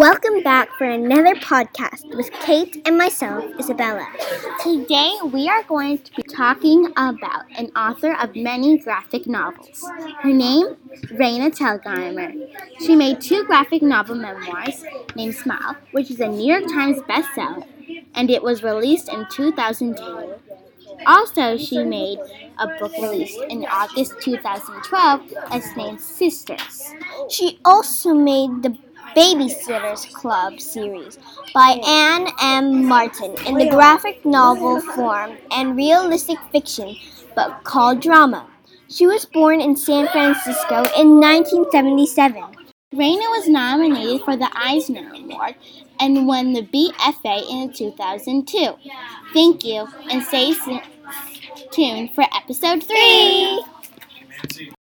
Welcome back for another podcast with Kate and myself, Isabella. Today we are going to be talking about an author of many graphic novels. Her name, Raina Telgemeier. She made two graphic novel memoirs named Smile, which is a New York Times bestseller, and it was released in 2002. Also, she made a book released in August 2012 that's named Sisters. She also made the Babysitters Club series by Ann M. Martin in the graphic novel form and realistic fiction but called drama. She was born in San Francisco in 1977. Raina was nominated for the Eisner Award and won the BFA in 2002. Thank you, and stay tuned for episode 3.